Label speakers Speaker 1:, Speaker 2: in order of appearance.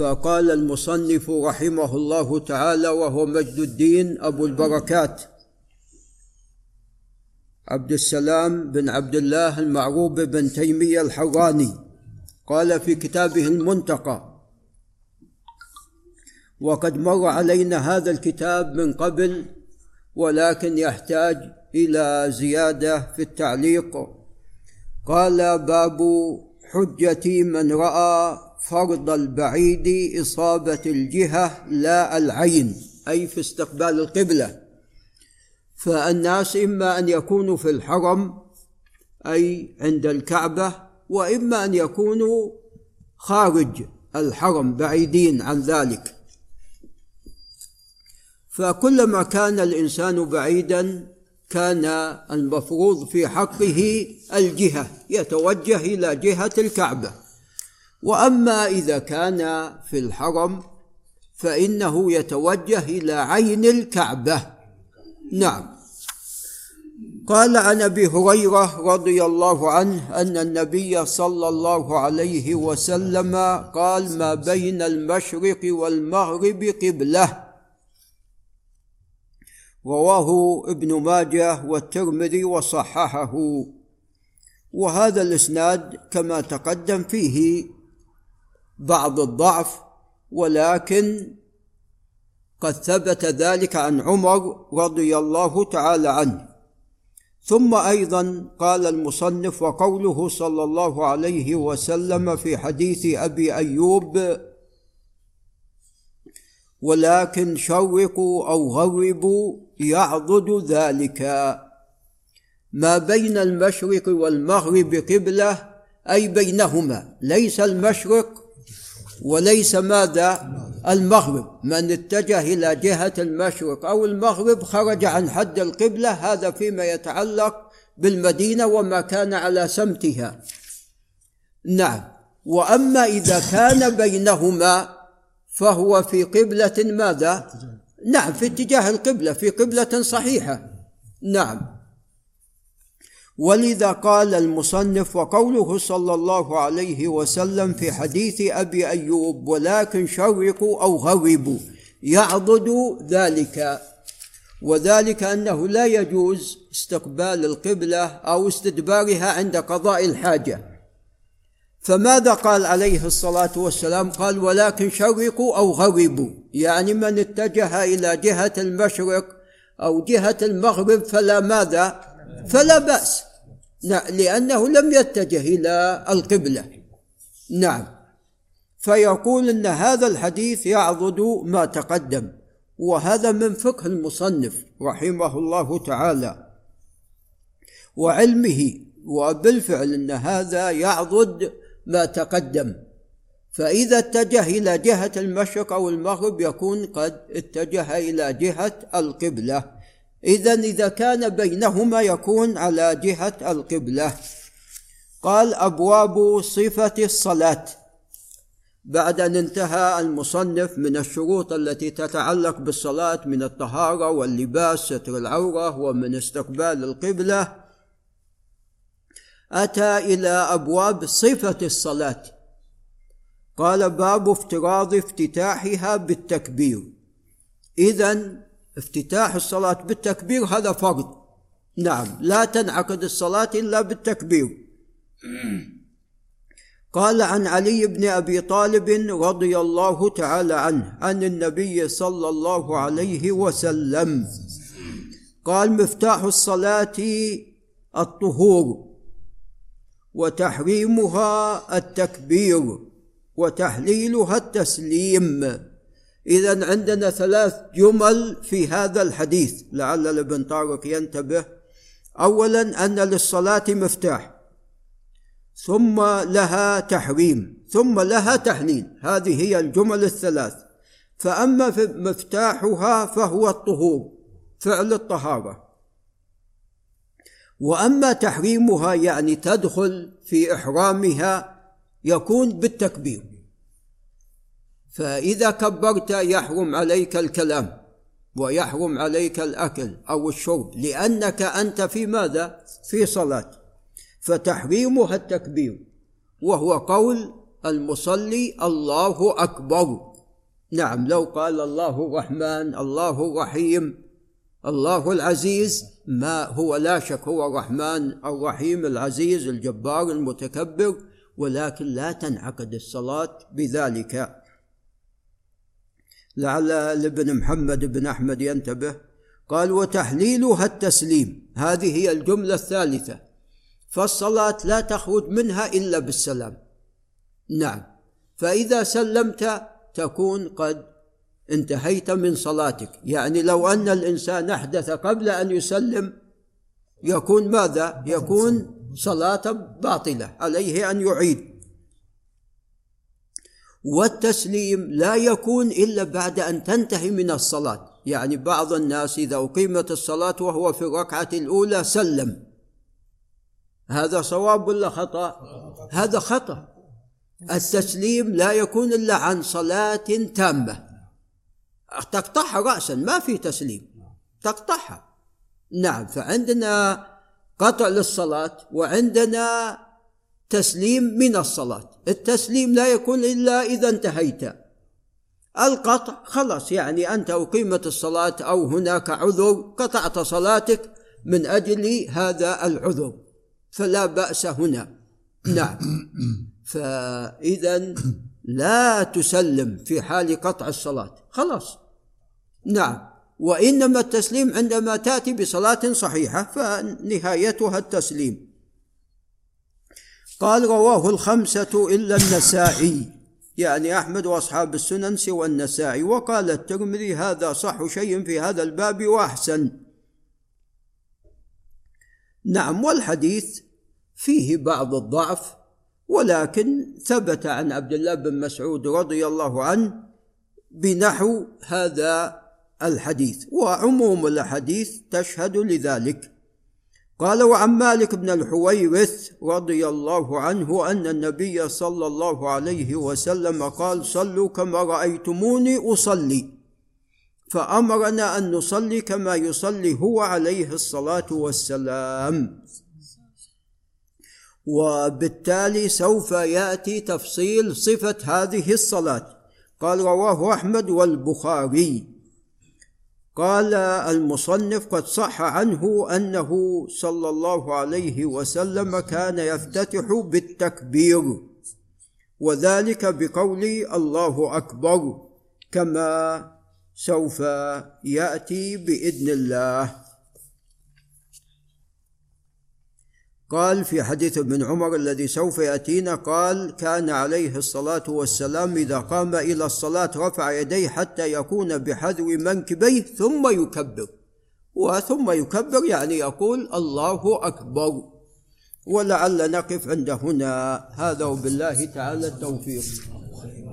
Speaker 1: فقال المصنف رحمه الله تعالى وهو مجد الدين أبو البركات. عبد السلام بن عبد الله المعروف بن تيمية الحراني قال في كتابه المنتقى وقد مر علينا هذا الكتاب من قبل ولكن يحتاج إلى زيادة في التعليق. قال باب حجه من رأى فرض البعيد إصابة الجهة لا العين أي في استقبال القبلة. فالناس إما أن يكونوا في الحرم أي عند الكعبة وإما أن يكونوا خارج الحرم بعيدين عن ذلك. فكلما كان الإنسان بعيدا كان المفروض في حقه الجهة يتوجه إلى جهة الكعبة. وأما إذا كان في الحرم فإنه يتوجه إلى عين الكعبة. نعم. قال عن أبي هريرة رضي الله عنه أن النبي صلى الله عليه وسلم قال ما بين المشرق والمغرب قبلة رواه ابن ماجه والترمذي وصححه. وهذا الإسناد كما تقدم فيه بعض الضعف ولكن قد ثبت ذلك عن عمر رضي الله تعالى عنه. ثم أيضا قال المصنف وقوله صلى الله عليه وسلم في حديث أبي أيوب ولكن شرقوا أو غربوا يعضد ذلك. ما بين المشرق والمغرب قبلة أي بينهما ليس المشرق وليس ماذا؟ المغرب. من اتجه إلى جهة المشرق أو المغرب خرج عن حد القبلة هذا فيما يتعلق بالمدينة وما كان على سمتها. نعم. وأما إذا كان بينهما فهو في قبلة ماذا؟ نعم في اتجاه القبلة في قبلة صحيحة. نعم. ولذا قال المصنف وقوله صلى الله عليه وسلم في حديث أبي أيوب ولكن شرقوا أو غربوا يعضد ذلك. وذلك أنه لا يجوز استقبال القبلة أو استدبارها عند قضاء الحاجة. فماذا قال عليه الصلاة والسلام؟ قال ولكن شرقوا أو غربوا يعني من اتجه إلى جهة المشرق أو جهة المغرب فلا ماذا؟ فلا بأس. نعم لأنه لم يتجه إلى القبلة. نعم. فيقول أن هذا الحديث يعضد ما تقدم وهذا من فقه المصنف رحمه الله تعالى. وعلمه وبالفعل أن هذا يعضد ما تقدم. فإذا اتجه إلى جهة المشرق أو المغرب يكون قد اتجه إلى جهة القبلة. إذا إذا كان بينهما يكون على جهة القبلة. قال أبواب صفة الصلاة. بعد أن انتهى المصنف من الشروط التي تتعلق بالصلاة من الطهارة واللباس ستر العورة ومن استقبال القبلة أتى إلى أبواب صفة الصلاة. قال باب افتراض افتتاحها بالتكبير. إذا افتتاح الصلاة بالتكبير هذا فرض. نعم لا تنعقد الصلاة إلا بالتكبير. قال عن علي بن أبي طالب رضي الله تعالى عنه عن النبي صلى الله عليه وسلم. قال مفتاح الصلاة الطهور وتحريمها التكبير وتحليلها التسليم. إذا عندنا ثلاث جمل في هذا الحديث لعل ابن طارق ينتبه. أولا أن للصلاة مفتاح ثم لها تحريم ثم لها تحليل هذه هي الجمل الثلاث. فأما مفتاحها فهو الطهور فعل الطهارة. وأما تحريمها يعني تدخل في إحرامها يكون بالتكبير. فإذا كبرت يحرم عليك الكلام ويحرم عليك الأكل أو الشرب لأنك أنت في ماذا؟ في صلاة. فتحريمها التكبير وهو قول المصلي الله أكبر نعم لو قال الله الرحمن الله الرحيم الله العزيز ما هو لا شك هو الرحمن الرحيم العزيز الجبار المتكبر ولكن لا تنعقد الصلاة بذلك. لعل ابن محمد بن أحمد ينتبه. قال وتحليلها التسليم. هذه هي الجملة الثالثة. فالصلاة لا تخرج منها إلا بالسلام. نعم. فإذا سلمت تكون قد انتهيت من صلاتك. يعني لو أن الإنسان أحدث قبل أن يسلم يكون ماذا؟ يكون صلاة باطلة عليه أن يعيد. والتسليم لا يكون إلا بعد أن تنتهي من الصلاة. يعني بعض الناس إذا أقيمت الصلاة وهو في الركعة الأولى سلم. هذا صواب ولا خطأ؟ هذا خطأ. التسليم لا يكون إلا عن صلاة تامة. تقطعها راسا ما في تسليم. تقطعها. نعم فعندنا قطع للصلاة وعندنا تسليم من الصلاة. التسليم لا يكون إلا إذا انتهيت. القطع خلاص يعني أنت أقيمت الصلاة أو هناك عذر قطعت صلاتك من أجل هذا العذر فلا بأس هنا. نعم. فاذا لا تسلم في حال قطع الصلاة. خلاص. نعم. وإنما التسليم عندما تأتي بصلاة صحيحة فنهايتها التسليم. قال رواه الخمسة إلا النسائي. يعني أحمد وأصحاب السنن سوى النسائي. وقال الترمذي هذا صح شيء في هذا الباب وأحسن. نعم والحديث فيه بعض الضعف ولكن ثبت عن عبد الله بن مسعود رضي الله عنه بنحو هذا الحديث. وعموم الأحاديث تشهد لذلك. قال وعن مالك بن الحويرث رضي الله عنه أن النبي صلى الله عليه وسلم قال صلوا كما رأيتموني أصلي فأمرنا أن نصلي كما يصلي هو عليه الصلاة والسلام. وبالتالي سوف يأتي تفصيل صفة هذه الصلاة. قال رواه أحمد والبخاري قال المصنف قد صح عنه أنه صلى الله عليه وسلم كان يفتتح بالتكبير وذلك بقول الله أكبر كما سوف يأتي بإذن الله. قال في حديث ابن عمر الذي سوف يأتينا قال كان عليه الصلاة والسلام إذا قام إلى الصلاة رفع يديه حتى يكون بحذو منكبيه ثم يكبر. وثم يكبر يعني يقول الله أكبر. ولعل نقف عند هنا. هذا وبالله تعالى التوفيق.